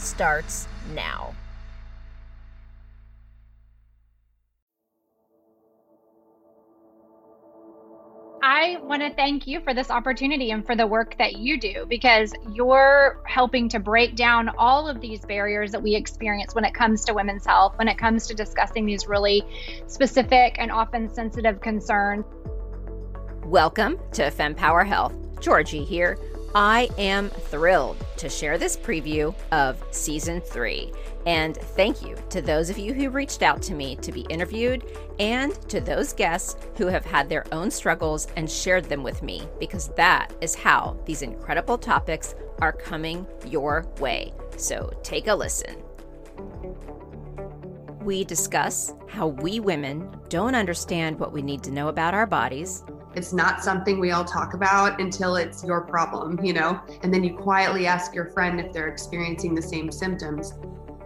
starts now. I want to thank you for this opportunity and for the work that you do because you're helping to break down all of these barriers that we experience when it comes to women's health, when it comes to discussing these really specific and often sensitive concerns. Welcome to Fem Power Health. Georgie here I am thrilled to share this preview of season three. And thank you to those of you who reached out to me to be interviewed and to those guests who have had their own struggles and shared them with me, because that is how these incredible topics are coming your way. So take a listen. We discuss how we women don't understand what we need to know about our bodies it's not something we all talk about until it's your problem, you know? And then you quietly ask your friend if they're experiencing the same symptoms.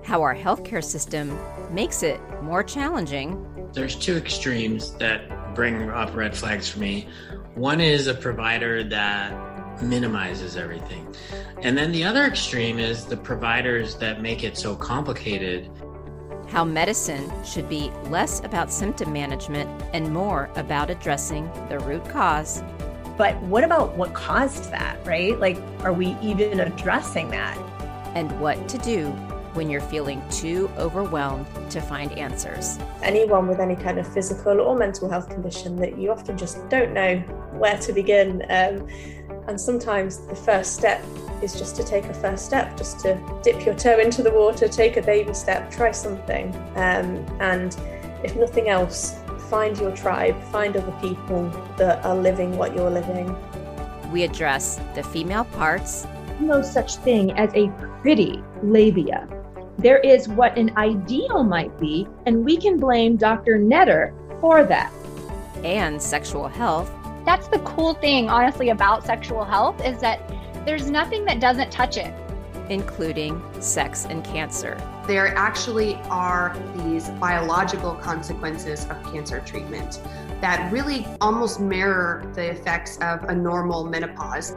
How our healthcare system makes it more challenging. There's two extremes that bring up red flags for me. One is a provider that minimizes everything. And then the other extreme is the providers that make it so complicated how medicine should be less about symptom management and more about addressing the root cause. But what about what caused that, right? Like, are we even addressing that? And what to do when you're feeling too overwhelmed to find answers. Anyone with any kind of physical or mental health condition that you often just don't know where to begin. Um, and sometimes the first step is just to take a first step, just to dip your toe into the water, take a baby step, try something. Um, and if nothing else, find your tribe, find other people that are living what you're living. We address the female parts. No such thing as a pretty labia. There is what an ideal might be, and we can blame Dr. Netter for that. And sexual health. That's the cool thing, honestly, about sexual health is that there's nothing that doesn't touch it, including sex and cancer. There actually are these biological consequences of cancer treatment that really almost mirror the effects of a normal menopause.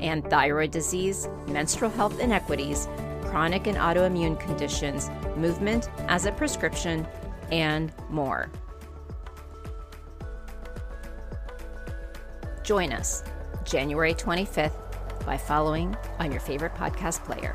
And thyroid disease, menstrual health inequities, chronic and autoimmune conditions, movement as a prescription, and more. Join us January 25th by following on your favorite podcast player.